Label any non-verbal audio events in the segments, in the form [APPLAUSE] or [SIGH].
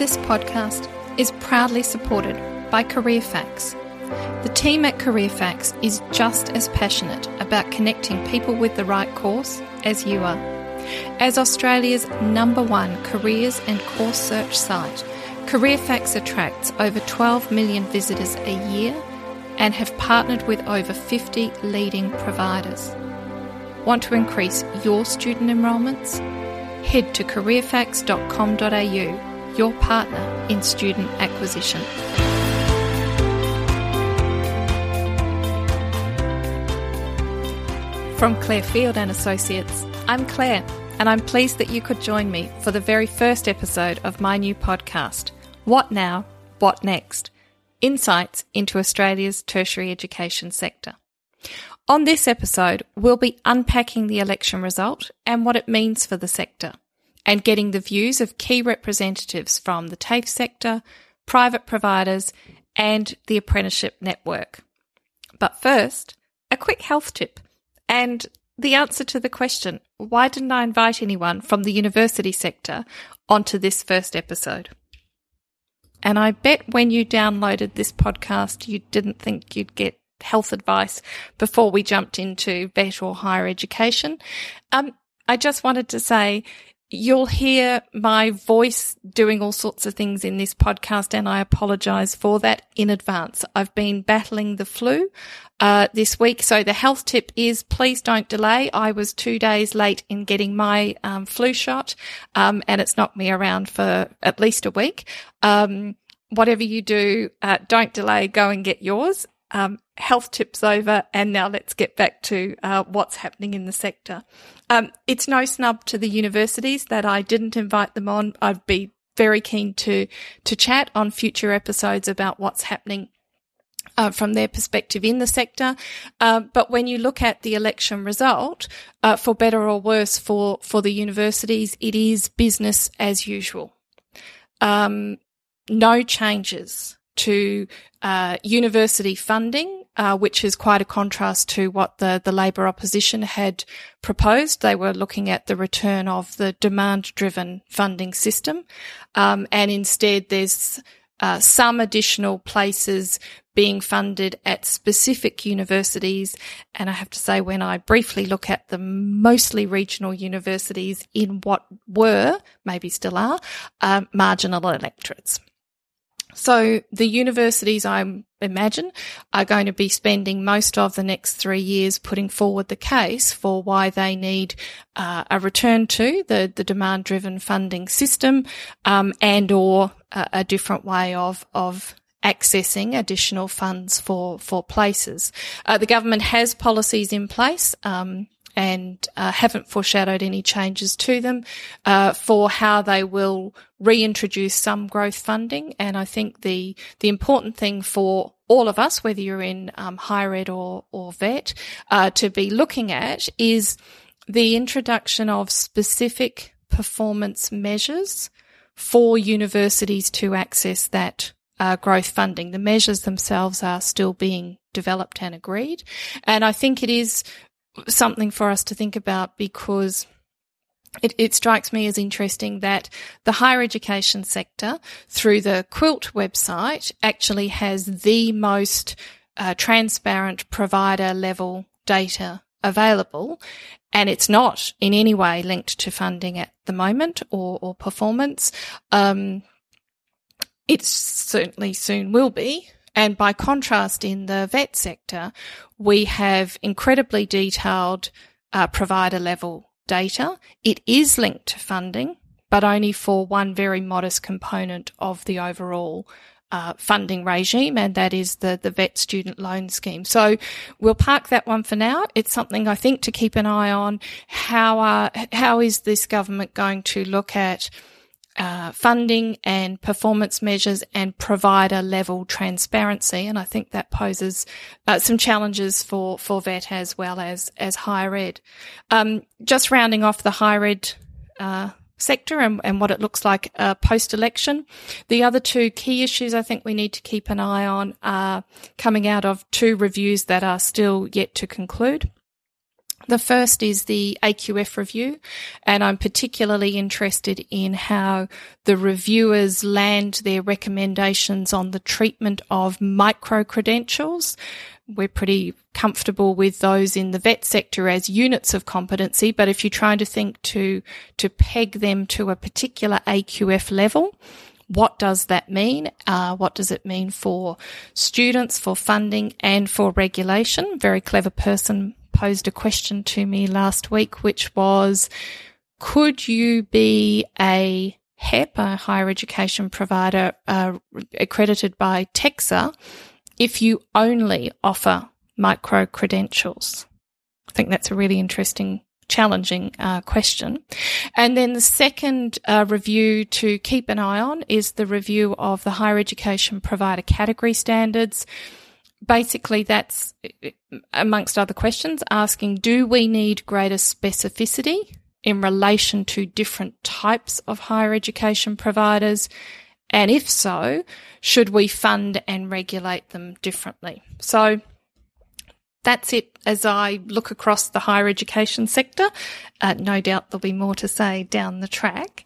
this podcast is proudly supported by CareerFacts. The team at CareerFacts is just as passionate about connecting people with the right course as you are. As Australia's number one careers and course search site, CareerFacts attracts over 12 million visitors a year and have partnered with over 50 leading providers. Want to increase your student enrolments? Head to careerfacts.com.au, your partner in student acquisition. From Claire Field and Associates, I'm Claire, and I'm pleased that you could join me for the very first episode of my new podcast, What Now, What Next? Insights into Australia's tertiary education sector. On this episode, we'll be unpacking the election result and what it means for the sector, and getting the views of key representatives from the TAFE sector, private providers, and the apprenticeship network. But first, a quick health tip and the answer to the question why didn't I invite anyone from the university sector onto this first episode? And I bet when you downloaded this podcast, you didn't think you'd get health advice before we jumped into vet or higher education. Um, I just wanted to say You'll hear my voice doing all sorts of things in this podcast, and I apologize for that in advance. I've been battling the flu uh, this week, so the health tip is please don't delay. I was two days late in getting my um, flu shot, um, and it's knocked me around for at least a week. Um, whatever you do, uh, don't delay. Go and get yours. Um, health tips over, and now let's get back to uh, what's happening in the sector. Um, it's no snub to the universities that I didn't invite them on. I'd be very keen to to chat on future episodes about what's happening uh, from their perspective in the sector. Uh, but when you look at the election result, uh, for better or worse for for the universities, it is business as usual. Um, no changes to uh, university funding, uh, which is quite a contrast to what the, the Labor opposition had proposed. They were looking at the return of the demand driven funding system. Um, and instead there's uh, some additional places being funded at specific universities. And I have to say, when I briefly look at the mostly regional universities in what were, maybe still are, uh, marginal electorates. So the universities, I imagine, are going to be spending most of the next three years putting forward the case for why they need uh, a return to the, the demand driven funding system, um, and or a, a, different way of, of accessing additional funds for, for places. Uh, the government has policies in place, um, and uh, haven't foreshadowed any changes to them uh, for how they will reintroduce some growth funding. And I think the the important thing for all of us, whether you're in um, higher ed or or vet, uh, to be looking at is the introduction of specific performance measures for universities to access that uh, growth funding. The measures themselves are still being developed and agreed. And I think it is something for us to think about because it, it, strikes me as interesting that the higher education sector, through the QILT website, actually has the most uh, transparent provider level data available. And it's not in any way linked to funding at the moment or, or performance. Um, it certainly soon will be. And by contrast, in the vet sector, we have incredibly detailed uh, provider level data. It is linked to funding, but only for one very modest component of the overall uh, funding regime, and that is the, the vet student loan scheme. So we'll park that one for now. It's something I think to keep an eye on. How, uh, how is this government going to look at uh, funding and performance measures and provider level transparency. And I think that poses uh, some challenges for, for VET as well as, as higher ed. Um, just rounding off the higher ed, uh, sector and, and, what it looks like uh, post election. The other two key issues I think we need to keep an eye on are coming out of two reviews that are still yet to conclude. The first is the AQF review, and I'm particularly interested in how the reviewers land their recommendations on the treatment of micro credentials. We're pretty comfortable with those in the vet sector as units of competency, but if you're trying to think to, to peg them to a particular AQF level, what does that mean? Uh, what does it mean for students, for funding, and for regulation? Very clever person posed a question to me last week, which was, could you be a HEP, a higher education provider uh, accredited by TEQSA, if you only offer micro credentials? I think that's a really interesting challenging uh, question. And then the second uh, review to keep an eye on is the review of the higher education provider category standards basically that's amongst other questions asking do we need greater specificity in relation to different types of higher education providers and if so should we fund and regulate them differently so that's it as I look across the higher education sector. Uh, no doubt there'll be more to say down the track.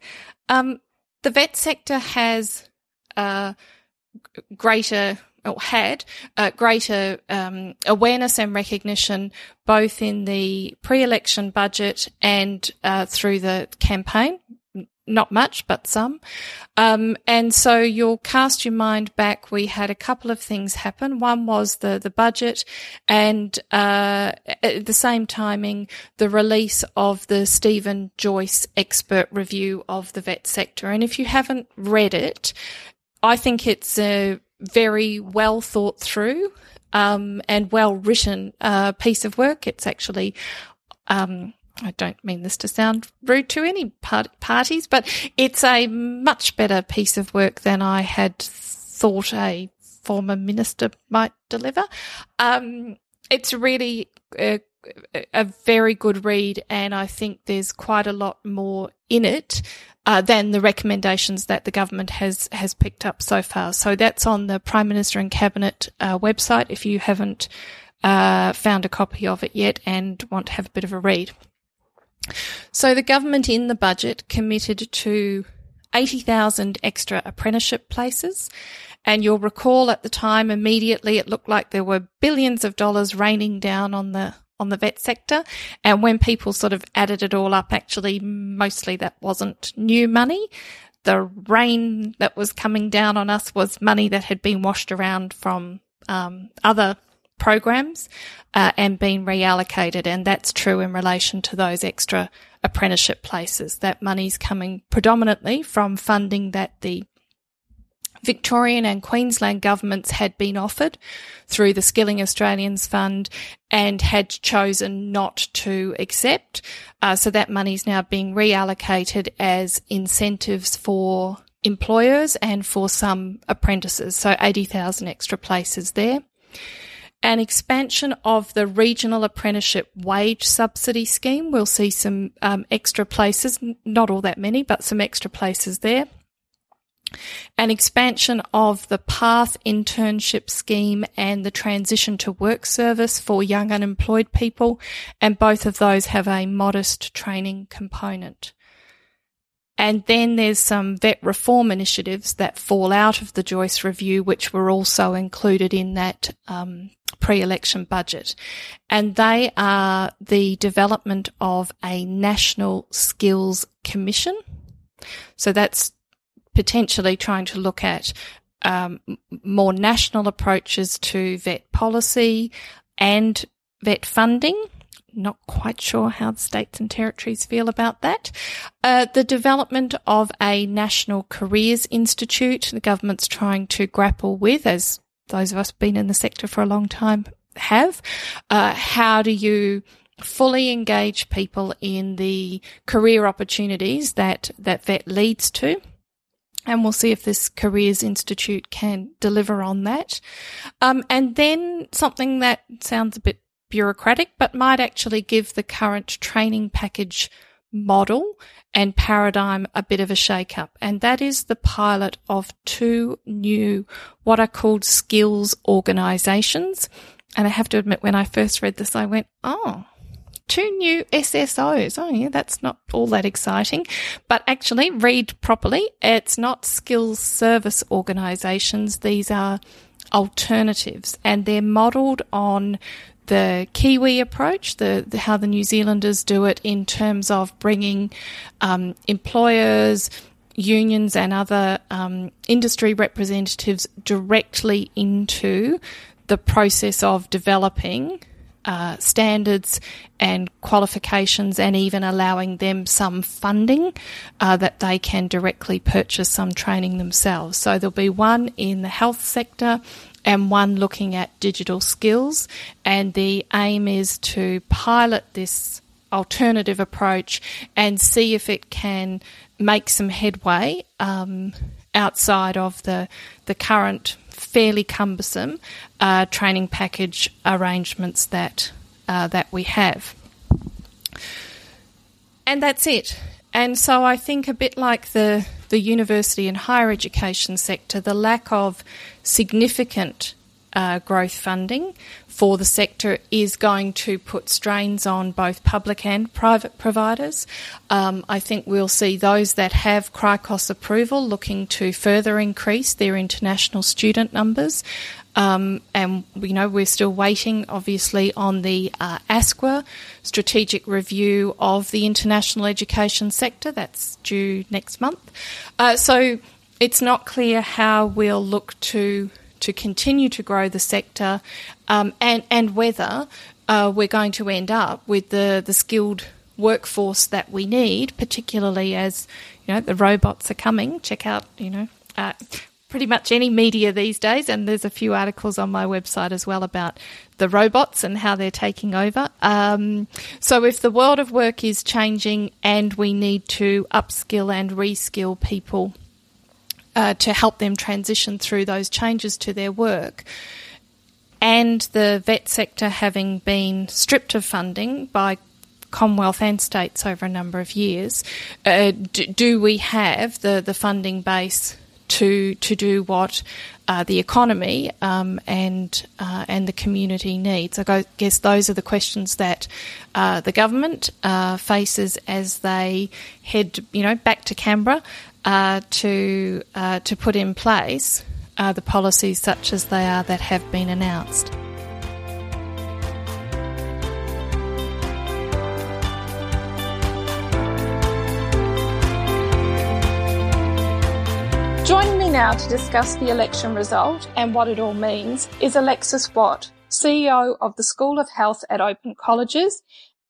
Um, the vet sector has uh, greater or had uh, greater um, awareness and recognition both in the pre-election budget and uh, through the campaign. Not much, but some. Um, and so you'll cast your mind back. We had a couple of things happen. One was the, the budget and, uh, at the same timing, the release of the Stephen Joyce expert review of the vet sector. And if you haven't read it, I think it's a very well thought through um, and well written uh, piece of work. It's actually, um, I don't mean this to sound rude to any part- parties, but it's a much better piece of work than I had thought a former minister might deliver. Um, it's really a, a, very good read, and I think there's quite a lot more in it uh, than the recommendations that the government has has picked up so far. So that's on the Prime Minister and Cabinet uh, website if you haven't uh, found a copy of it yet and want to have a bit of a read. So the government in the budget committed to 80,000 extra apprenticeship places. And you'll recall at the time immediately it looked like there were billions of dollars raining down on the on the vet sector. And when people sort of added it all up, actually, mostly that wasn't new money. The rain that was coming down on us was money that had been washed around from um, other programs uh, and been reallocated. And that's true in relation to those extra apprenticeship places. That money's coming predominantly from funding that the Victorian and Queensland governments had been offered through the Skilling Australians Fund and had chosen not to accept. Uh, so that money is now being reallocated as incentives for employers and for some apprentices. So 80,000 extra places there. An expansion of the regional apprenticeship wage subsidy scheme. We'll see some um, extra places, not all that many, but some extra places there an expansion of the PATH internship scheme and the transition to work service for young unemployed people, and both of those have a modest training component. And then there's some vet reform initiatives that fall out of the Joyce review, which were also included in that um, pre-election budget. And they are the development of a national skills commission. So that's potentially trying to look at um, more national approaches to vet policy and vet funding. Not quite sure how the states and territories feel about that. Uh, the development of a national careers institute, the government's trying to grapple with, as those of us been in the sector for a long time have. Uh, how do you fully engage people in the career opportunities that that vet leads to? And we'll see if this Careers Institute can deliver on that. Um, and then something that sounds a bit bureaucratic, but might actually give the current training package model and paradigm a bit of a shake up. And that is the pilot of two new, what are called skills organizations. And I have to admit, when I first read this, I went, oh, two new SSOs. Oh, yeah, that's not all that exciting. But actually, read properly. It's not skills service organisations. These are alternatives, and they're modelled on the Kiwi approach, the, the, how the New Zealanders do it in terms of bringing um, employers, unions, and other um, industry representatives directly into the process of developing uh, standards and qualifications, and even allowing them some funding uh, that they can directly purchase some training themselves. So there'll be one in the health sector and one looking at digital skills, and the aim is to pilot this alternative approach and see if it can make some headway um, outside of the the current fairly cumbersome uh, training package arrangements that uh, that we have. And that's it. And so I think a bit like the the university and higher education sector, the lack of significant uh, growth funding for the sector is going to put strains on both public and private providers. Um, I think we'll see those that have CRICOS approval looking to further increase their international student numbers. Um, and you know we're still waiting, obviously, on the uh, ASQA strategic review of the international education sector. That's due next month. Uh, so it's not clear how we'll look to to continue to grow the sector, um, and and whether uh, we're going to end up with the the skilled workforce that we need, particularly as you know the robots are coming. Check out you know. Uh, pretty much any media these days, and there's a few articles on my website as well about the robots and how they're taking over. Um, so, if the world of work is changing and we need to upskill and reskill people uh, to help them transition through those changes to their work. And the vet sector having been stripped of funding by Commonwealth and states over a number of years, uh, do, do, we have the, the funding base to to do what uh, the economy um, and uh, and the community needs? I guess those are the questions that uh, the government uh, faces as they head, you know, back to Canberra uh, to uh, to put in place the policies such as they are that have been announced. Now to discuss the election result and what it all means is Alexis Watt, CEO of the School of Health at Open Colleges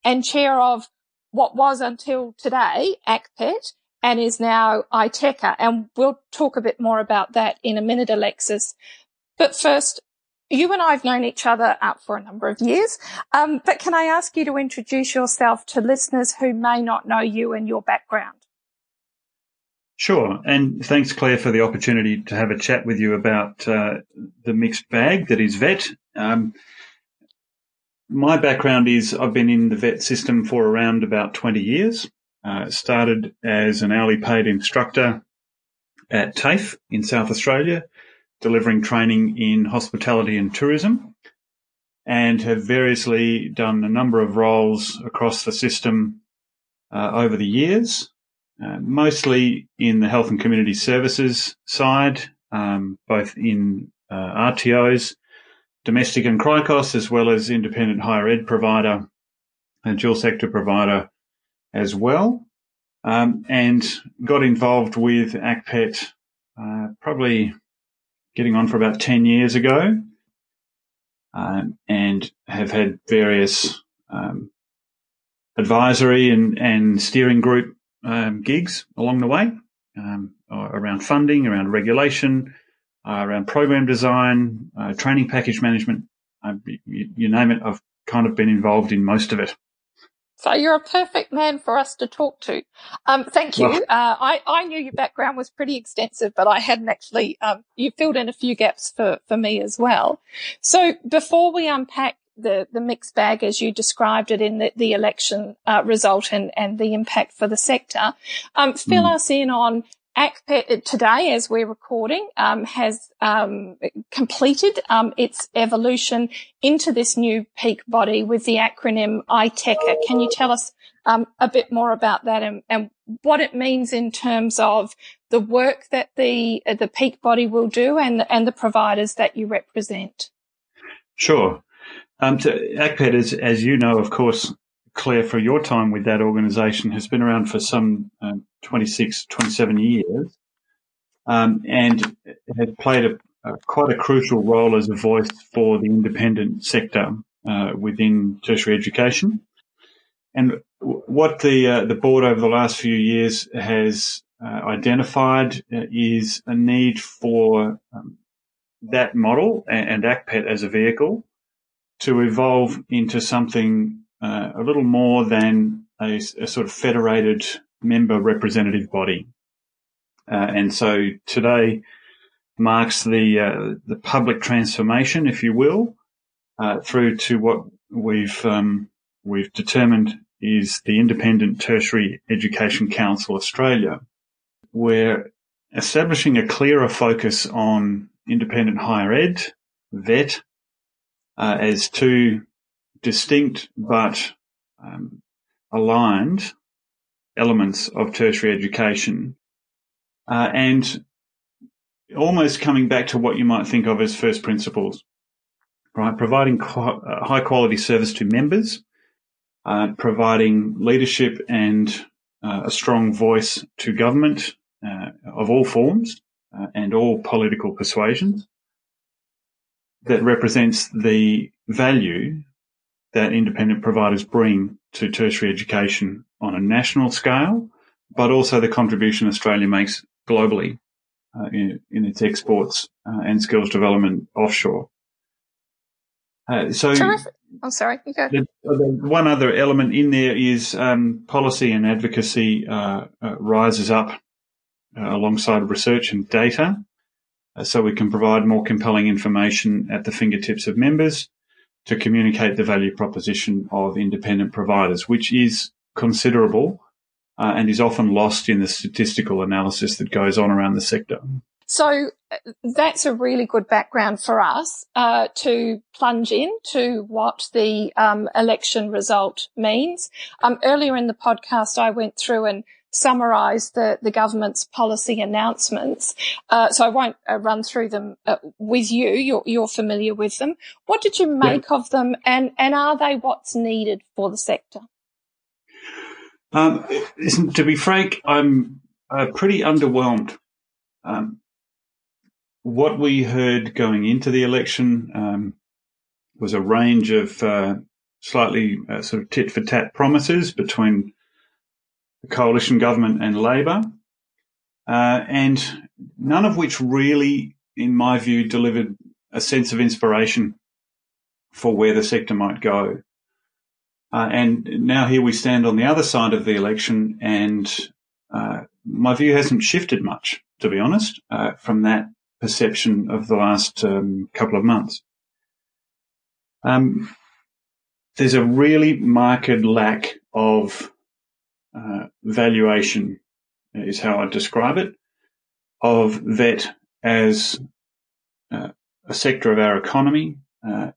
and chair of what was until today ACPET, and is now ITECA. And we'll talk a bit more about that in a minute, Alexis. But first, you and I have known each other uh, for a number of years. Um, but can I ask you to introduce yourself to listeners who may not know you and your background? Sure. And thanks, Claire, for the opportunity to have a chat with you about uh, the mixed bag that is vet. Um, my background is I've been in the vet system for around about 20 years. Uh, started as an hourly paid instructor at TAFE in South Australia, delivering training in hospitality and tourism, and have variously done a number of roles across the system uh, over the years, uh, mostly in the health and community services side, um, both in uh, RTOs, domestic and CRICOS, as well as independent higher ed provider and dual sector provider as well, um, and got involved with ACPET uh, probably getting on for about 10 years ago um, and have had various um, advisory and, and steering group um, gigs along the way um, around funding, around regulation, uh, around program design, uh, training package management. Uh, you, you name it, I've kind of been involved in most of it. So you're a perfect man for us to talk to. Um, thank you. Well, uh, I, I knew your background was pretty extensive, but I hadn't actually, um, you filled in a few gaps for, for me as well. So before we unpack the, the mixed bag as you described it in the, the election uh, result and, and the impact for the sector, um, fill mm. us in on ACPET today, as we're recording, um, has um, completed um, its evolution into this new peak body with the acronym ITECA. Can you tell us um, a bit more about that and, and, what it means in terms of the work that the the peak body will do and and the providers that you represent? Sure. Um, so ACPET, is, as you know, of course, Claire, for your time with that organisation, has been around for some uh, 26, 27 years, um, and has played a, a, quite a crucial role as a voice for the independent sector uh, within tertiary education. And what the uh, the board over the last few years has uh, identified uh, is a need for um, that model and, and ACPET as a vehicle to evolve into something uh, a little more than a, a, sort of federated member representative body. Uh, and so today marks the uh, the public transformation, if you will, uh, through to what we've um, we've determined is the Independent Tertiary Education Council Australia. We're establishing a clearer focus on independent higher ed, VET, uh, as two distinct but um, aligned elements of tertiary education, uh, and almost coming back to what you might think of as first principles, right? Providing qu- uh, high quality service to members, uh, providing leadership and uh, a strong voice to government uh, of all forms uh, and all political persuasions that represents the value that independent providers bring to tertiary education on a national scale, but also the contribution Australia makes globally uh, in, in, its exports uh, and skills development offshore. Uh, so, Terrific. I'm sorry. You go. The, the one other element in there is um, policy and advocacy uh, uh, rises up uh, alongside research and data, so we can provide more compelling information at the fingertips of members to communicate the value proposition of independent providers, which is considerable uh, and is often lost in the statistical analysis that goes on around the sector. So uh, that's a really good background for us uh, to plunge into what the um, election result means. Um, earlier in the podcast, I went through and summarise the, the government's policy announcements. Uh, so I won't uh, run through them uh, with you. You're, you're, familiar with them. What did you make yeah. of them, and and are they what's needed for the sector? Um, to be frank, I'm uh, pretty underwhelmed. Um, what we heard going into the election um, was a range of uh, slightly uh, sort of tit for tat promises between the coalition government and Labor, uh, and none of which really, in my view, delivered a sense of inspiration for where the sector might go. Uh, and now here we stand on the other side of the election, and uh, my view hasn't shifted much, to be honest, uh, from that perception of the last um, couple of months. Um, there's a really marked lack of uh, valuation is how I describe it of VET as uh, a sector of our economy, uh,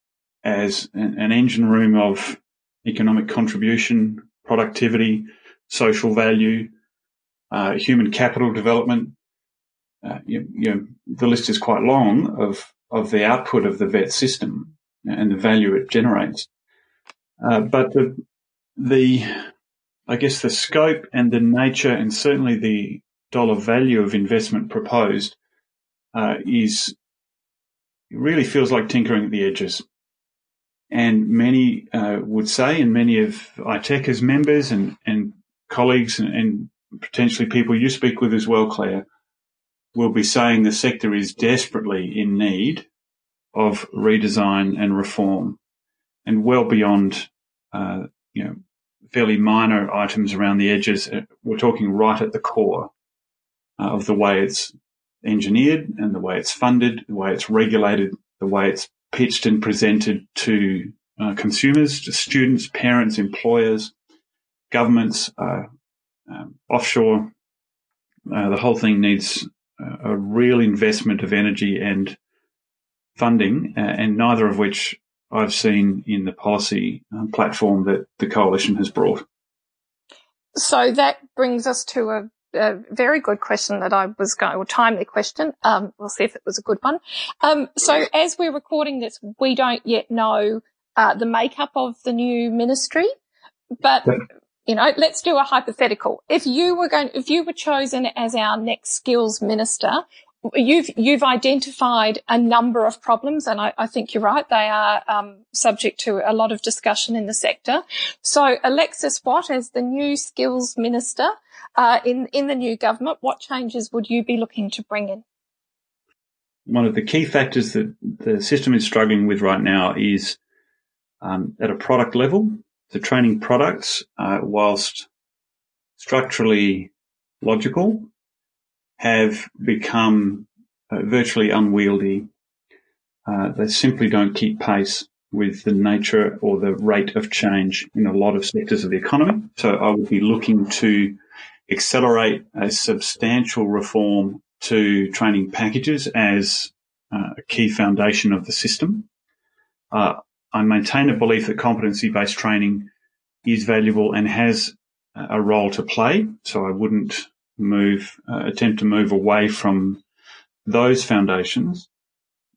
as an, an, engine room of economic contribution, productivity, social value, uh, human capital development. Uh, you, you know, the list is quite long of of the output of the VET system and the value it generates. But the the I guess the scope and the nature and certainly the dollar value of investment proposed uh, is it really feels like tinkering at the edges. And many uh, would say, and many of ITECA's members and, and colleagues and, and potentially people you speak with as well, Claire, will be saying the sector is desperately in need of redesign and reform and well beyond, uh, you know, fairly minor items around the edges. Uh, we're talking right at the core uh, of the way it's engineered and the way it's funded, the way it's regulated, the way it's pitched and presented to uh, consumers, to students, parents, employers, governments, uh, um, offshore Uh, the whole thing needs a real investment of energy and funding, uh, and neither of which I've seen in the policy um, platform that the coalition has brought. So that brings us to a, a very good question that I was going, or timely question. Um, we'll see if it was a good one. Um, so as we're recording this, we don't yet know uh, the makeup of the new ministry, but you know, let's do a hypothetical. If you were going, if you were chosen as our next skills minister, you've you've identified a number of problems, and I, I think you're right. They are um, subject to a lot of discussion in the sector. So, Alexis Watt, as the new skills minister uh, in in the new government, what changes would you be looking to bring in? One of the key factors that the system is struggling with right now is um, at a product level. The training products, uh, whilst structurally logical, have become uh, virtually unwieldy. Uh, they simply don't keep pace with the nature or the rate of change in a lot of sectors of the economy. So I would be looking to accelerate a substantial reform to training packages as uh, a key foundation of the system. Uh, I maintain a belief that competency based training is valuable and has a role to play. So I wouldn't move, uh, attempt to move away from those foundations,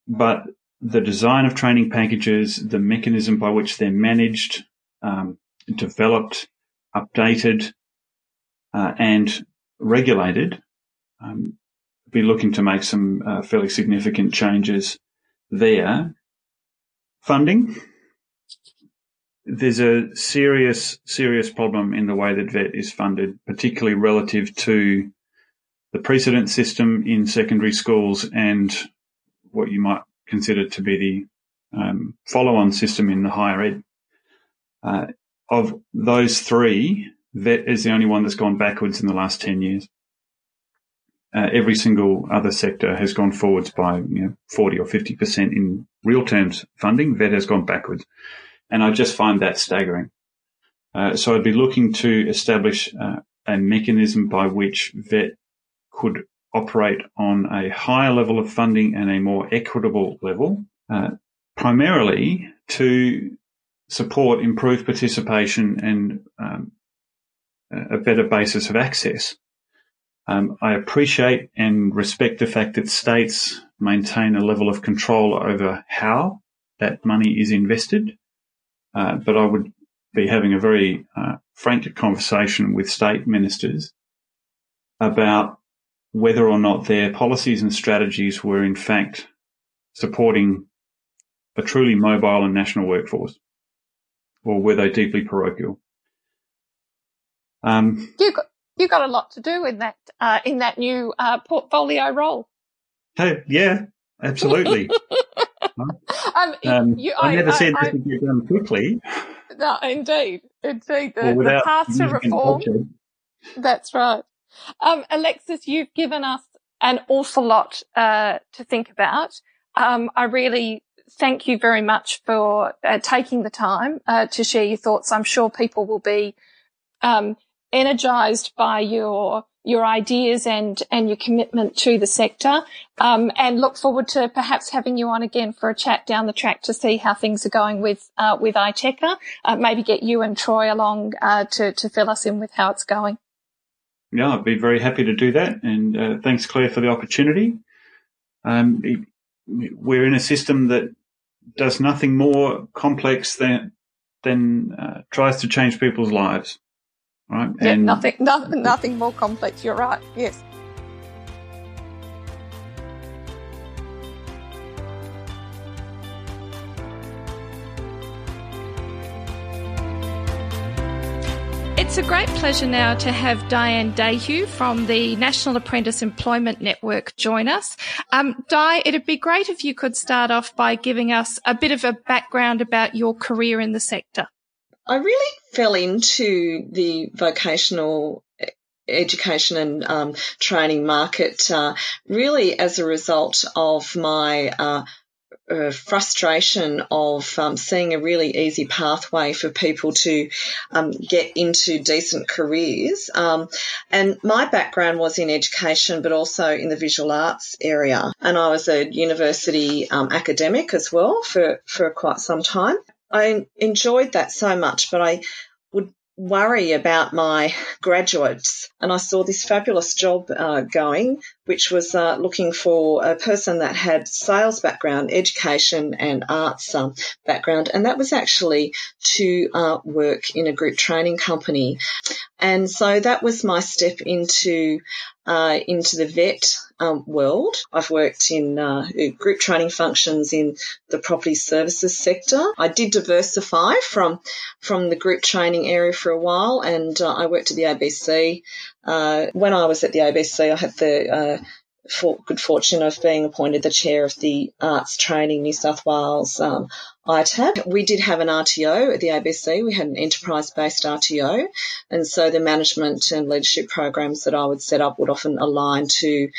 but the design of training packages, the mechanism by which they're managed, um, developed, updated, uh, and regulated, um, be looking to make some uh, fairly significant changes there. Funding. There's a serious, serious problem in the way that VET is funded, particularly relative to the precedent system in secondary schools and what you might consider to be the um, follow-on system in the higher ed. Uh, of those three, VET is the only one that's gone backwards in the last 10 years. Uh, every single other sector has gone forwards by you know, 40 or 50% in real terms funding. VET has gone backwards. And I just find that staggering. Uh, so I'd be looking to establish uh, a mechanism by which VET could operate on a higher level of funding and a more equitable level, uh, primarily to support improved participation and um, a better basis of access. Um, I appreciate and respect the fact that states maintain a level of control over how that money is invested, uh, but I would be having a very uh, frank conversation with state ministers about whether or not their policies and strategies were in fact supporting a truly mobile and national workforce, or were they deeply parochial? Um, you got you got a lot to do in that uh, in that new uh, portfolio role. Hey, yeah, absolutely. [LAUGHS] um, um, you, I, I, never I, said I, this would get done quickly. No, indeed, indeed, the, the path to reform. Culture. That's right. Um, Alexis, you've given us an awful lot uh, to think about. Um, I really thank you very much for uh, taking the time uh, to share your thoughts. I'm sure people will be um, energized by your your ideas and and your commitment to the sector, um, and look forward to perhaps having you on again for a chat down the track to see how things are going with uh, with ITECA. Uh, maybe get you and Troy along uh, to to fill us in with how it's going yeah, I'd be very happy to do that. And uh, thanks, Claire, for the opportunity. Um, we're in a system that does nothing more complex than than uh, tries to change people's lives. Right? Yeah, and nothing, [LAUGHS] nothing, nothing more complex. You're right. Yes. It's a great pleasure now to have Dianne Dayhew from the National Apprentice Employment Network join us. Um, Di, it'd be great if you could start off by giving us a bit of a background about your career in the sector. I really fell into the vocational education and um, training market uh, really as a result of my uh, a frustration of um, seeing a really easy pathway for people to um, get into decent careers. Um, and my background was in education, but also in the visual arts area. And I was a university um, academic as well for, for quite some time. I enjoyed that so much, but I would worry about my [LAUGHS] graduates. And I saw this fabulous job uh, going, which was uh, looking for a person that had sales background, education, and arts um, background. And that was actually to uh, work in a group training company. And so that was my step into uh, into the vet um, world. I've worked in uh, group training functions in the property services sector. I did diversify from from the group training area for a while, and uh, I worked at the ABC. Uh, when I was at the ABC, I had the uh, for good fortune of being appointed the chair of the Arts Training New South Wales um, ITAB. We did have an RTO at the ABC. We had an enterprise-based RTO, and so the management and leadership programs that I would set up would often align to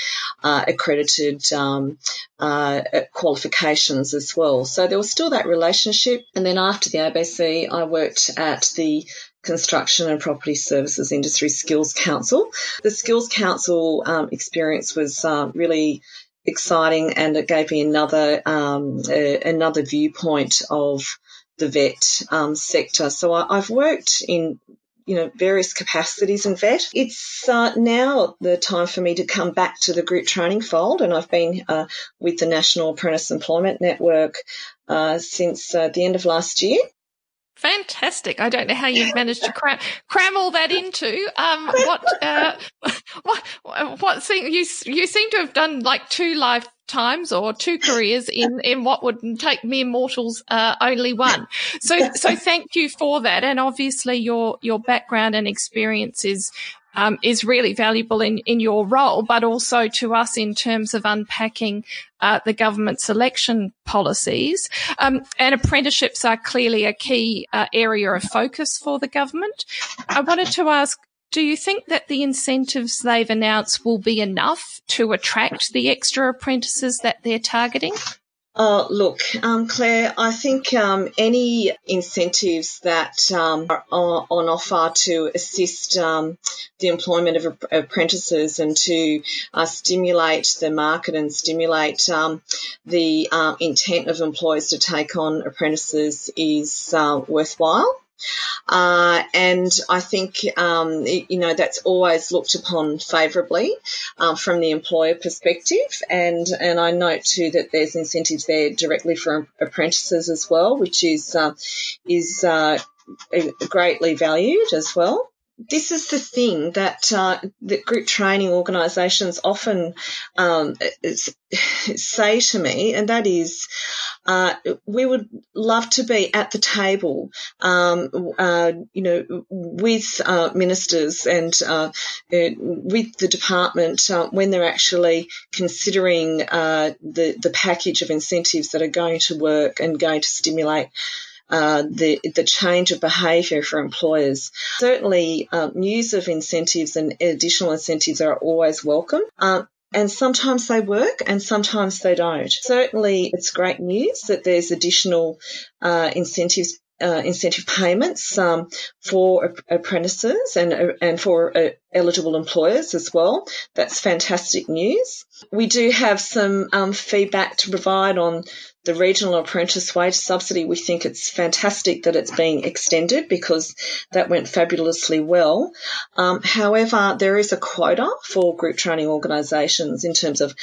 uh, accredited um, uh, qualifications as well. So there was still that relationship. And then after the ABC, I worked at the Construction and Property Services Industry Skills Council. The Skills Council um, experience was uh, really exciting, and it gave me another um, another viewpoint of the vet um, sector. So I, have worked in you know various capacities in vet. It's uh, now the time for me to come back to the group training fold, and I've been uh, with the National Apprentice Employment Network uh, since uh, the end of last year. Fantastic! I don't know how you've managed to cram cram all that into. Um, what uh, [LAUGHS] what what seem you you seem to have done like two lifetimes or two careers in in what would take mere mortals uh, only one. So so thank you for that, and obviously your your background and experience is um, is really valuable in, in your role, but also to us in terms of unpacking uh, the government selection policies. Um, and apprenticeships are clearly a key uh, area of focus for the government. I wanted to ask, do you think that the incentives they've announced will be enough to attract the extra apprentices that they're targeting? Oh, look, um, Claire, I think um, any incentives that um, are on offer to assist um, the employment of apprentices and to uh, stimulate the market and stimulate um, the uh, intent of employers to take on apprentices is uh, worthwhile. Uh, and I think, um, you know, that's always looked upon favourably um, from the employer perspective. And, and I note too that there's incentives there directly for apprentices as well, which is, uh, is, uh, greatly valued as well this is the thing that uh, that group training organisations often um, [LAUGHS] say to me, and that is, uh, we would love to be at the table, um, uh, you know, with uh, ministers and uh, uh, with the department when they're actually considering the the package of incentives that are going to work and going to stimulate uh, the the change of behaviour for employers. Certainly, uh, news of incentives and additional incentives are always welcome. Uh, and sometimes they work and sometimes they don't. Certainly, it's great news that there's additional uh, incentives uh, incentive payments um, for apprentices and and for uh, eligible employers as well. That's fantastic news. We do have some um, feedback to provide on the regional apprentice wage subsidy, we think it's fantastic that it's being extended because that went fabulously well. Um, however, there is a quota for group training organisations in terms of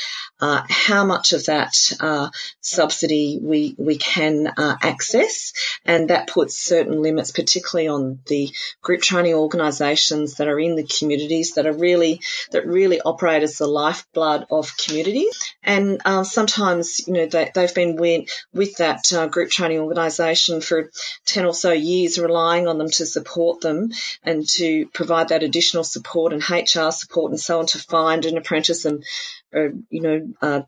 uh, how much of that uh, subsidy we we can uh, access, and that puts certain limits, particularly on the group training organisations that are in the communities that are really that really operate as the lifeblood of communities. And uh, sometimes, you know, they, they've been with that uh, group training organisation for 10 or so years, relying on them to support them and to provide that additional support and HR support and so on to find an apprentice and uh, you know, uh,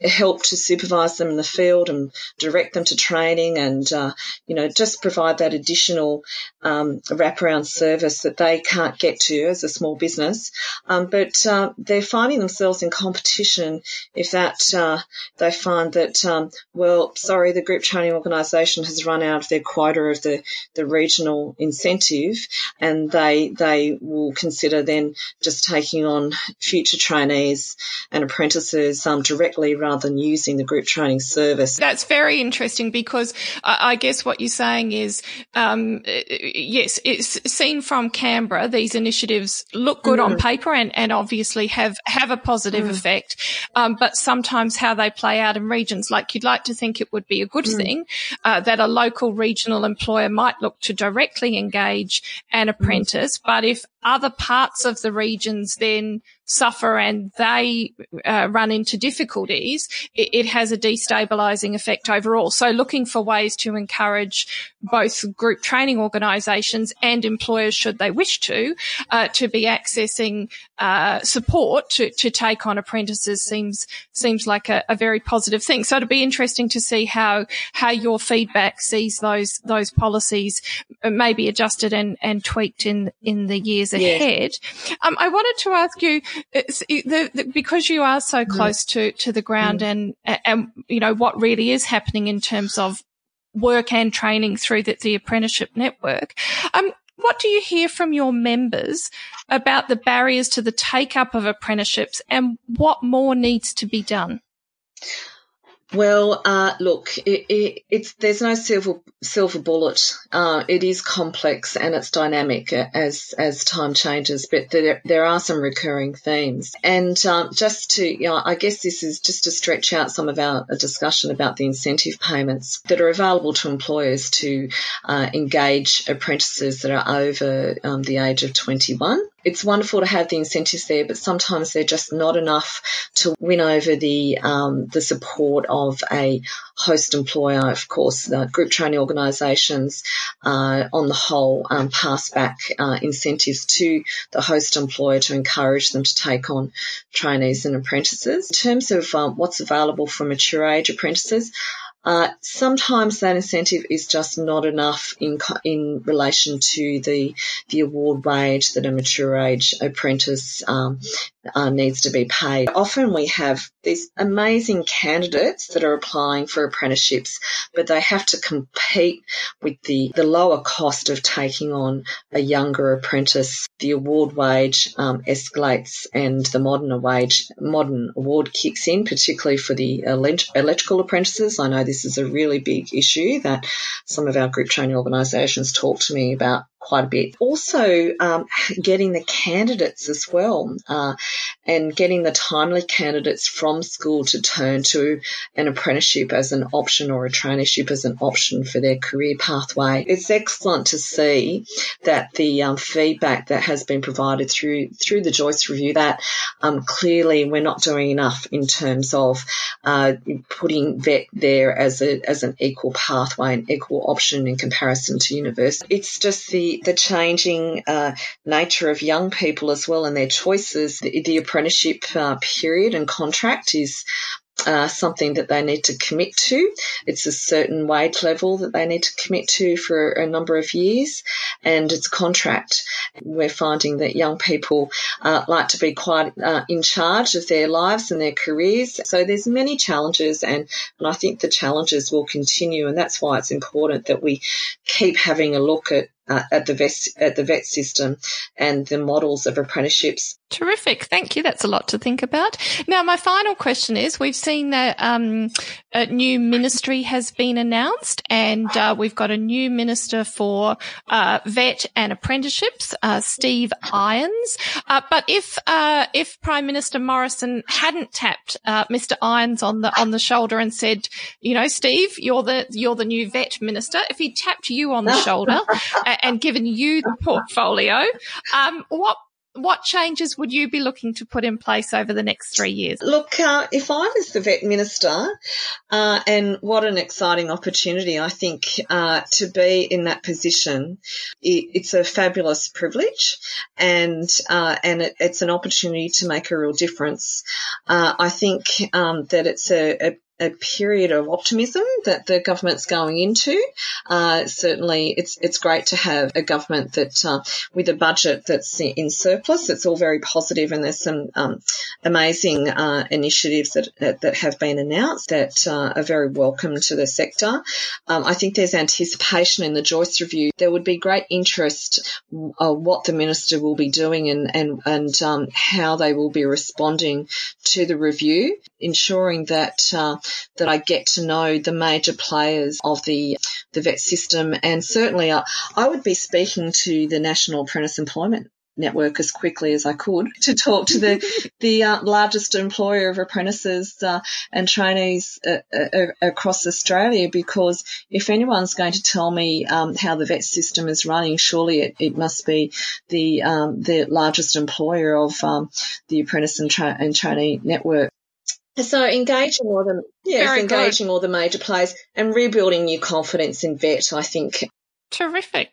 help to supervise them in the field and direct them to training and, uh, you know, just provide that additional um, wraparound service that they can't get to as a small business. Um, but uh, they're finding themselves in competition if that uh, they find that, um, well, sorry, the group training organisation has run out of their quota of the, the regional incentive and they, they will consider then just taking on future trainees and apprentices um, directly rather than using the group training service. That's very interesting because I guess what you're saying is, um, yes, it's seen from Canberra, these initiatives look good mm. on paper and, and obviously have, have a positive mm. effect. Um, but sometimes how they play out in regions, like you'd like to think it would be a good mm. thing, uh, that a local regional employer might look to directly engage an mm. apprentice. But if other parts of the regions then suffer and they uh, run into difficulties, it, it, has a destabilizing effect overall. So looking for ways to encourage both group training organizations and employers, should they wish to, uh, to be accessing uh, support to, to take on apprentices seems seems like a, a, very positive thing. So it'd be interesting to see how how your feedback sees those those policies maybe adjusted and, and tweaked in in the years ahead. Um, I wanted to ask you the, the, because you are so mm-hmm. close to to the ground mm. and and you know what really is happening in terms of work and training through the, the apprenticeship network. Um, what do you hear from your members about the barriers to the take up of apprenticeships and what more needs to be done? Well, uh, look, it, it, it's there's no silver silver bullet. Uh, it is complex and it's dynamic as as time changes, but there there are some recurring themes. And um, just to, you know, I guess this is just to stretch out some of our discussion about the incentive payments that are available to employers to uh, engage apprentices that are over um, the age of 21 it's wonderful to have the incentives there, but sometimes they're just not enough to win over the um, the support of a host employer. Of course, the group training organisations, uh, on the whole, um, pass back uh, incentives to the host employer to encourage them to take on trainees and apprentices. In terms of um, what's available for mature age apprentices, uh, sometimes that incentive is just not enough in in relation to the the award wage that a mature age apprentice um, uh, needs to be paid. Often we have these amazing candidates that are applying for apprenticeships, but they have to compete with the, the lower cost of taking on a younger apprentice. The award wage um, escalates and the modern wage, modern award kicks in, particularly for the electrical apprentices. I know this is a really big issue that some of our group training organisations talk to me about quite a bit. Also, um, [LAUGHS] getting the candidates as well, uh, and getting the timely candidates from school to turn to an apprenticeship as an option or a traineeship as an option for their career pathway. It's excellent to see that the um, feedback that has been provided through through the Joyce review that um, clearly we're not doing enough in terms of uh, putting vet there as a as an equal pathway, an equal option in comparison to university. It's just the the changing uh, nature of young people as well and their choices. The, the apprenticeship uh, period and contract is uh, something that they need to commit to. It's a certain wage level that they need to commit to for a number of years, and it's contract. We're finding that young people uh, like to be quite uh, in charge of their lives and their careers. So there's many challenges, and, and I think the challenges will continue, and that's why it's important that we keep having a look at uh, at the vet at the vet system and the models of apprenticeships. Terrific, thank you. That's a lot to think about. Now, my final question is: We've seen that um, a new ministry has been announced, and uh, we've got a new minister for uh, vet and apprenticeships, uh, Steve Irons. Uh, but if uh, if Prime Minister Morrison hadn't tapped Mr. Irons on the on the shoulder and said, "You know, Steve, you're the you're the new vet minister," if he tapped you on the [LAUGHS] shoulder and given you the [LAUGHS] portfolio, um, what what changes would you be looking to put in place over the next three years? Look, uh, if I was the vet minister, uh, and what an exciting opportunity, I think, uh, to be in that position, it, it's a fabulous privilege and, uh, and it, it's an opportunity to make a real difference. Uh, I think, um, that it's a, a a period of optimism that the government's going into. Uh, certainly, it's it's great to have a government that, uh, with a budget that's in surplus, it's all very positive, and there's some um, amazing uh, initiatives that that have been announced that uh, are very welcome to the sector. Um, I think there's anticipation in the Joyce review. There would be great interest uh, what the minister will be doing and and and um, how they will be responding to the review, ensuring that uh, that I get to know the major players of the the vet system, and certainly I, I would be speaking to the National Apprentice Employment network as quickly as I could [LAUGHS] to talk to the [LAUGHS] the uh, largest employer of apprentices uh, and trainees uh, uh, across Australia. Because if anyone's going to tell me um, how the vet system is running, surely it, it must be the um, the largest employer of um, the apprentice and, tra- and trainee network. So engaging all the yeah, engaging good. all the major players and rebuilding new confidence in vet, I think. Terrific.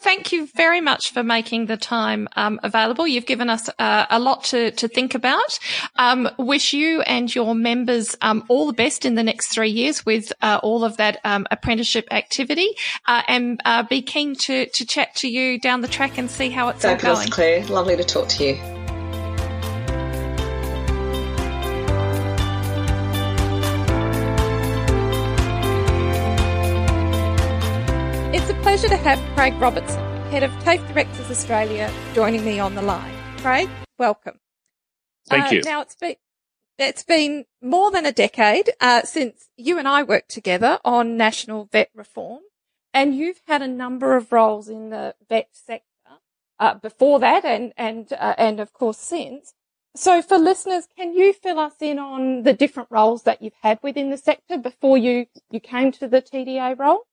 Thank you very much for making the time um, available. You've given us uh, a lot to, to think about. Um, wish you and your members um, all the best in the next three years with uh, all of that um, apprenticeship activity, uh, and uh, be keen to to chat to you down the track and see how it's Fabulous, all going. Claire. Lovely to talk to you. Pleasure to have Craig Robertson, Head of TAFE Directors Australia, joining me on the line. Craig, welcome. Thank uh, you. Now it's been, it's been more than a decade uh, since you and I worked together on national vet reform, and you've had a number of roles in the vet sector uh, before that, and and uh, and of course since. So for listeners, can you fill us in on the different roles that you've had within the sector before you you came to the TDA role?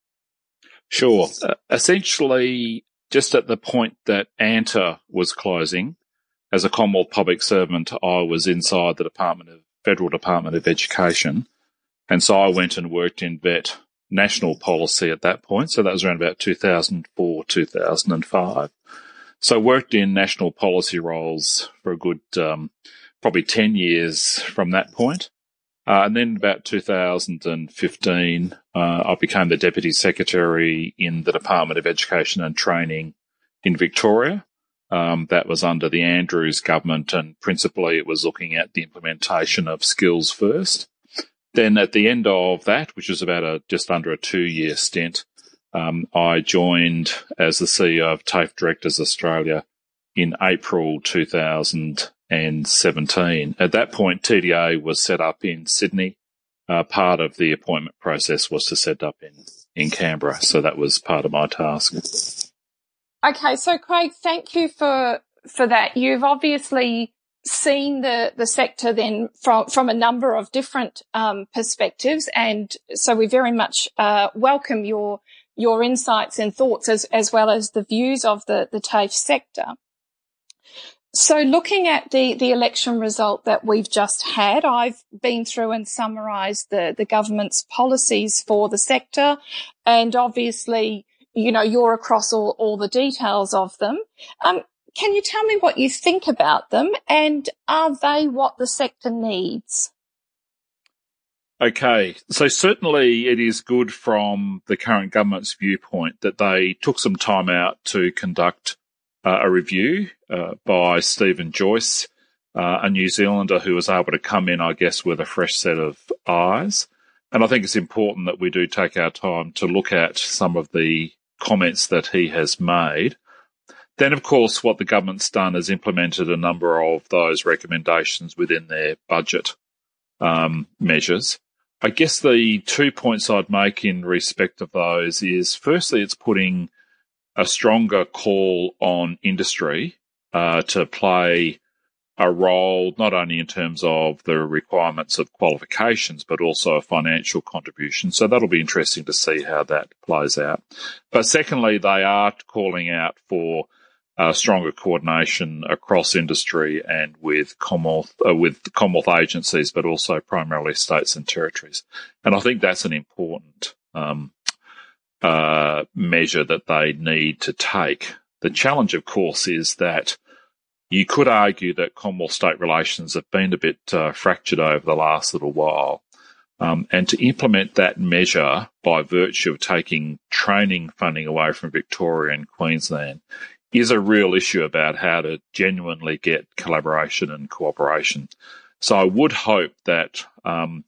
Sure. Uh, essentially, just at the point that ANTA was closing, as a Commonwealth public servant, I was inside the Department of Federal Department of Education, and so I went and worked in vet national policy at that point. So that was around about 2004, 2005. So worked in national policy roles for a good, um, probably 10 years from that point. Uh, and then about 2015, uh, I became the Deputy Secretary in the Department of Education and Training in Victoria. Um, that was under the Andrews government, and principally it was looking at the implementation of skills first. Then at the end of that, which was about a just under a two-year stint, um, I joined as the CEO of TAFE Directors Australia in April 2000 and 17. At that point, TDA was set up in Sydney. Uh, part of the appointment process was to set up in, in Canberra. So that was part of my task. Okay. So Craig, thank you for, for that. You've obviously seen the, the sector then from, from a number of different, um, perspectives. And so we very much, uh, welcome your, your insights and thoughts as, as well as the views of the, the TAFE sector. So looking at the, the election result that we've just had, I've been through and summarised the, the government's policies for the sector. And obviously, you know, you're across all, all the details of them. Um, can you tell me what you think about them and are they what the sector needs? Okay, so certainly it is good from the current government's viewpoint that they took some time out to conduct uh, a review uh, by Stephen Joyce, uh, a New Zealander who was able to come in, I guess, with a fresh set of eyes. And I think it's important that we do take our time to look at some of the comments that he has made. Then, of course, what the government's done is implemented a number of those recommendations within their budget um, measures. I guess the two points I'd make in respect of those is firstly, it's putting a stronger call on industry uh, to play a role not only in terms of the requirements of qualifications, but also a financial contribution. So that'll be interesting to see how that plays out. But secondly, they are calling out for uh, stronger coordination across industry and with Commonwealth, uh, with Commonwealth agencies, but also primarily states and territories. And I think that's an important um, uh, measure that they need to take. The challenge, of course, is that you could argue that Commonwealth state relations have been a bit uh, fractured over the last little while. Um, and to implement that measure by virtue of taking training funding away from Victoria and Queensland is a real issue about how to genuinely get collaboration and cooperation. So I would hope that um,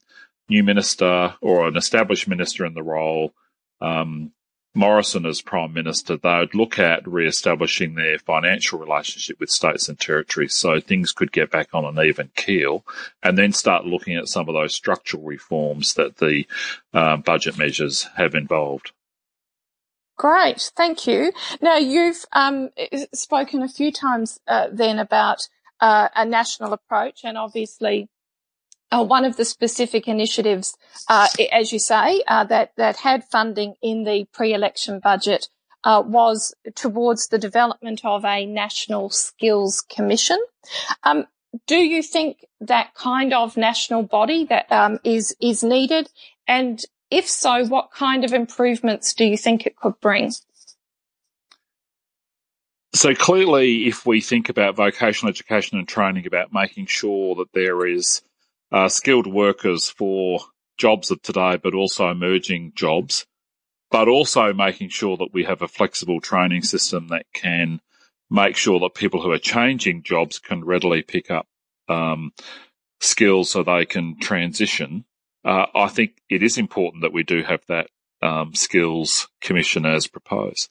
new minister or an established minister in the role um, Morrison as Prime Minister, they would look at re-establishing their financial relationship with states and territories so things could get back on an even keel and then start looking at some of those structural reforms that the uh, budget measures have involved. Great, thank you. Now, you've um, spoken a few times uh, then about uh, a national approach and obviously uh, one of the specific initiatives, uh, as you say, uh, that that had funding in the pre-election budget uh, was towards the development of a national skills commission. Um, do you think that kind of national body that um, is is needed? And if so, what kind of improvements do you think it could bring? So clearly, if we think about vocational education and training, about making sure that there is uh, skilled workers for jobs of today, but also emerging jobs, but also making sure that we have a flexible training system that can make sure that people who are changing jobs can readily pick up um, skills so they can transition. Uh, I think it is important that we do have that um, skills commission as proposed.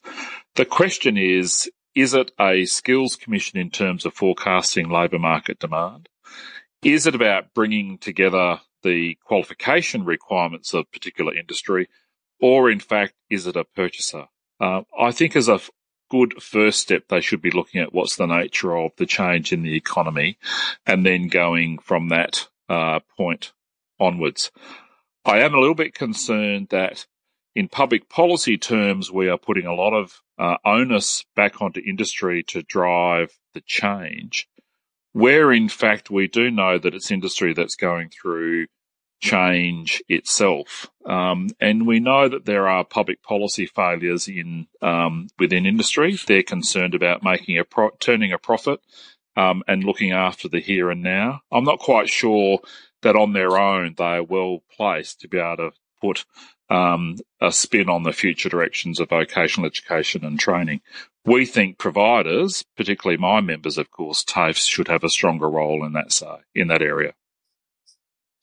The question is, is it a skills commission in terms of forecasting labour market demand? Is it about bringing together the qualification requirements of particular industry, or in fact, is it a purchaser? Uh, I think as a good first step, they should be looking at what's the nature of the change in the economy and then going from that uh, point onwards. I am a little bit concerned that in public policy terms, we are putting a lot of uh, onus back onto industry to drive the change where in fact we do know that it's industry that's going through change itself. Um, and we know that there are public policy failures in um, within industry. They're concerned about making a pro- turning a profit um, and looking after the here and now. I'm not quite sure that on their own they are well placed to be able to put um, a spin on the future directions of vocational education and training. We think providers, particularly my members, of course, TAFEs, should have a stronger role in that say, in that area.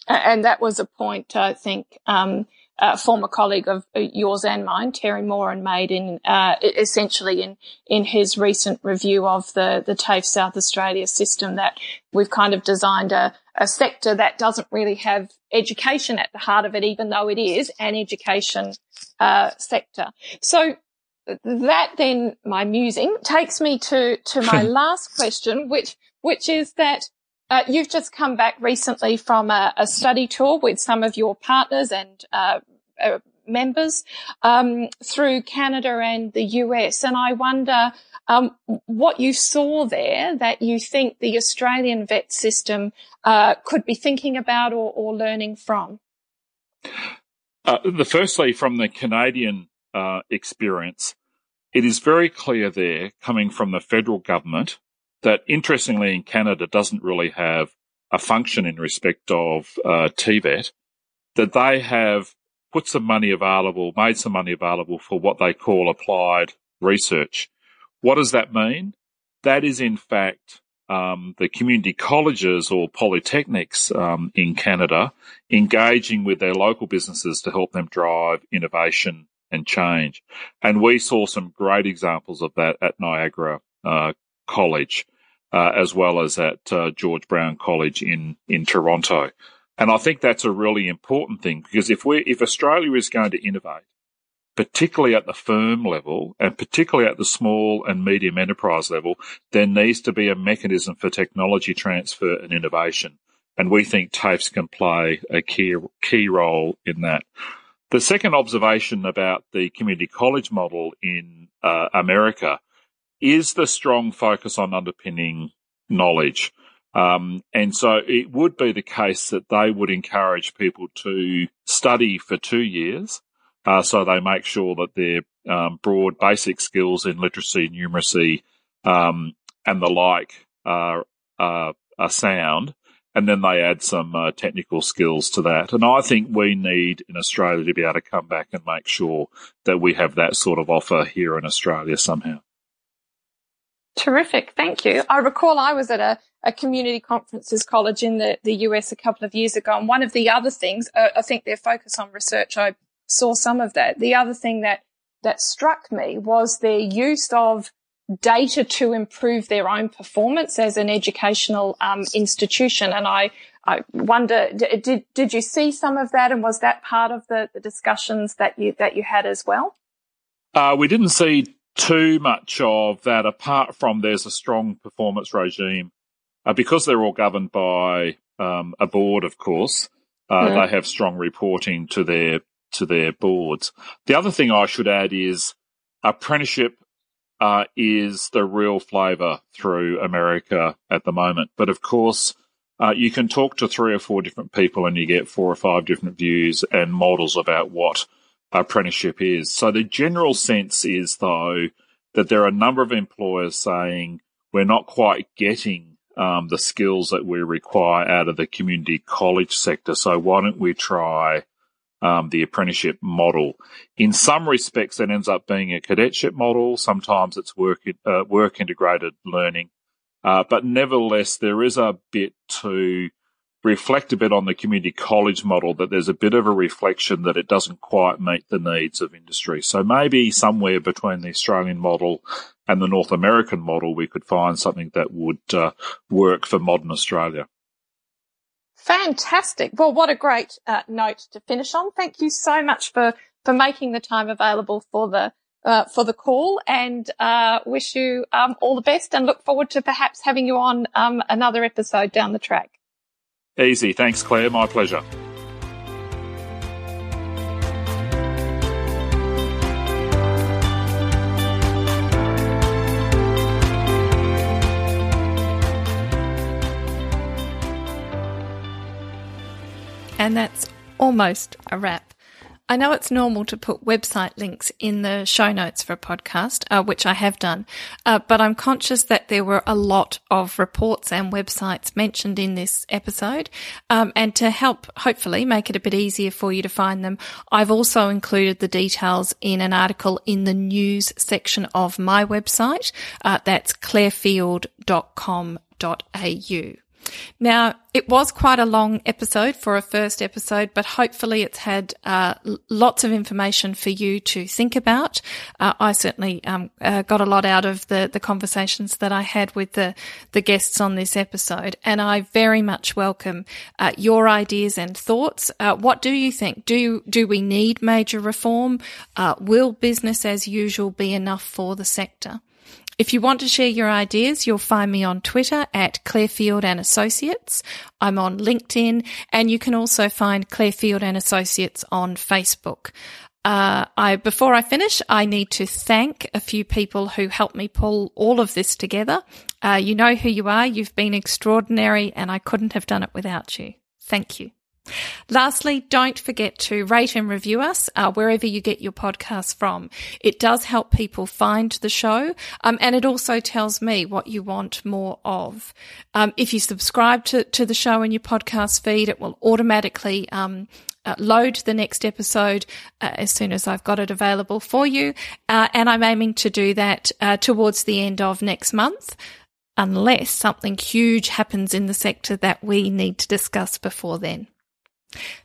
And that was a point I think um, a former colleague of uh, yours and mine, Terry Moran, made in uh, essentially in in his recent review of the the TAFE South Australia system that we've kind of designed a, a sector that doesn't really have education at the heart of it, even though it is an education uh, sector. So that then my musing takes me to to my [LAUGHS] last question, which which is that uh, you've just come back recently from a, a, study tour with some of your partners and uh, uh, members um, through Canada and the US, and I wonder um, what you saw there that you think the Australian vet system uh, could be thinking about or, or learning from. Uh, the firstly, from the Canadian uh, experience, it is very clear there, coming from the federal government, that interestingly in Canada doesn't really have a function in respect of uh, TVET, that they have put some money available, made some money available for what they call applied research. What does that mean? That is in fact um, the community colleges or polytechnics um, in Canada engaging with their local businesses to help them drive innovation and change. And we saw some great examples of that at Niagara uh, College, uh, as well as at uh, George Brown College in in Toronto. And I think that's a really important thing because if we if Australia is going to innovate, particularly at the firm level and particularly at the small and medium enterprise level, there needs to be a mechanism for technology transfer and innovation. And we think TAFEs can play a key, key role in that. The second observation about the community college model in uh, America is the strong focus on underpinning knowledge. Um, and so it would be the case that they would encourage people to study for two years. Uh, so they make sure that their um, broad basic skills in literacy, numeracy, um, and the like are, are, are, sound. And then they add some uh, technical skills to that. And I think we need in Australia to be able to come back and make sure that we have that sort of offer here in Australia somehow. Terrific. Thank you. I recall I was at a, a community conferences college in the, the US a couple of years ago. And one of the other things, uh, I think their focus on research, I saw some of that. The other thing that, that struck me was their use of data to improve their own performance as an educational um, institution. And I, I wonder, did, did you see some of that? And was that part of the, the discussions that you, that you had as well? Uh, we didn't see too much of that apart from there's a strong performance regime uh, because they're all governed by um, a board, of course. Uh, They have strong reporting to their to their boards. The other thing I should add is apprenticeship uh, is the real flavour through America at the moment. But of course, uh, you can talk to three or four different people and you get four or five different views and models about what apprenticeship is. So the general sense is, though, that there are a number of employers saying we're not quite getting um, the skills that we require out of the community college sector. So why don't we try um, the apprenticeship model? In some respects, it ends up being a cadetship model. Sometimes it's work uh, work integrated learning, uh, but nevertheless, there is a bit to reflect a bit on the community college model that there's a bit of a reflection that it doesn't quite meet the needs of industry. So maybe somewhere between the Australian model and the North American model, we could find something that would uh, work for modern Australia. Fantastic. Well, what a great uh, note to finish on. Thank you so much for, for making the time available for the uh, for the call and uh, wish you um, all the best and look forward to perhaps having you on um, another episode down the track. Easy. Thanks, Claire. My pleasure. And that's almost a wrap. I know it's normal to put website links in the show notes for a podcast, uh, which I have done, uh, but I'm conscious that there were a lot of reports and websites mentioned in this episode. Um, and to help hopefully make it a bit easier for you to find them, I've also included the details in an article in the news section of my website. Uh, that's clairefield.com.au. Now, it was quite a long episode for a first episode, but hopefully it's had uh, lots of information for you to think about. Uh, I certainly um, uh, got a lot out of the, the conversations that I had with the, the guests on this episode, and I very much welcome uh, your ideas and thoughts. Uh, what do you think? Do do we need major reform? Uh, will business as usual be enough for the sector? If you want to share your ideas, you'll find me on Twitter at Claire Field and Associates. I'm on LinkedIn and you can also find Claire Field and Associates on Facebook. Uh, I, before I finish, I need to thank a few people who helped me pull all of this together. Uh, you know who you are. You've been extraordinary and I couldn't have done it without you. Thank you. Lastly, don't forget to rate and review us uh, wherever you get your podcast from. It does help people find the show, um, and it also tells me what you want more of. Um, if you subscribe to, to the show in your podcast feed, it will automatically um, uh, load the next episode uh, as soon as I've got it available for you. Uh, and I'm aiming to do that uh, towards the end of next month. Unless something huge happens in the sector that we need to discuss before then.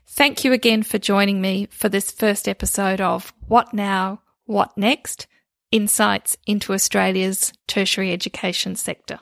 Thank you again for joining me for this first episode of What Now, What Next? Insights into Australia's tertiary education sector.